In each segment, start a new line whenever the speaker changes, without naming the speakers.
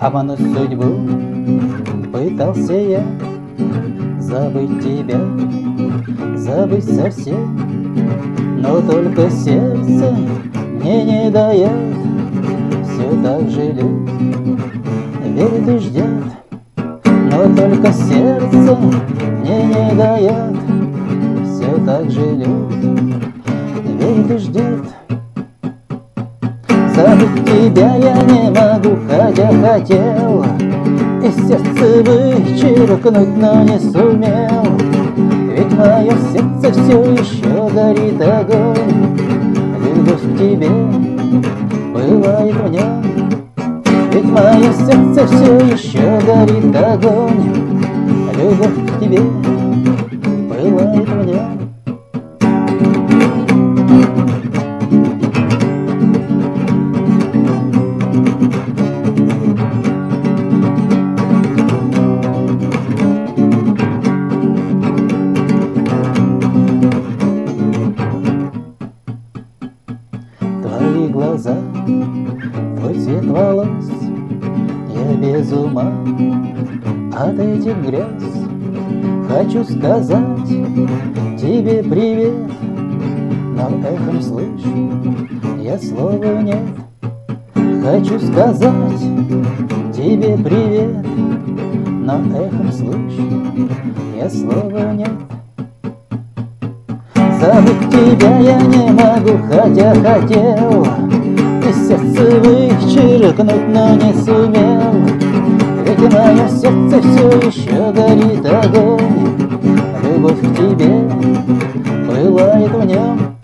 Обмануть судьбу. Пытался я Забыть тебя, забыть совсем. Но только сердце мне не дает. Все так же любит, верит и ждет Но только сердце мне не дает. Все так же любит, верит и ждет Забыть тебя я не могу, хотя хотел И сердце вычеркнуть, но не сумел. Ведь мое сердце все еще горит огонь. Любовь к тебе бывает в нем Ведь мое сердце все еще горит огонь. Любовь к тебе глаза, твой цвет волос Я без ума от этих грез. Хочу сказать тебе привет Но эхом слышу, я слова нет Хочу сказать тебе привет Но эхом слышу, я слова нет Забыть тебя я не могу, хотя хотел И сердце вычеркнуть, но не сумел. Ведь мое сердце все еще горит огонь. Любовь к тебе пылает в нем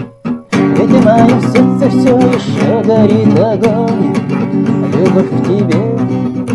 Ведь мое сердце все еще горит огонь. Любовь к тебе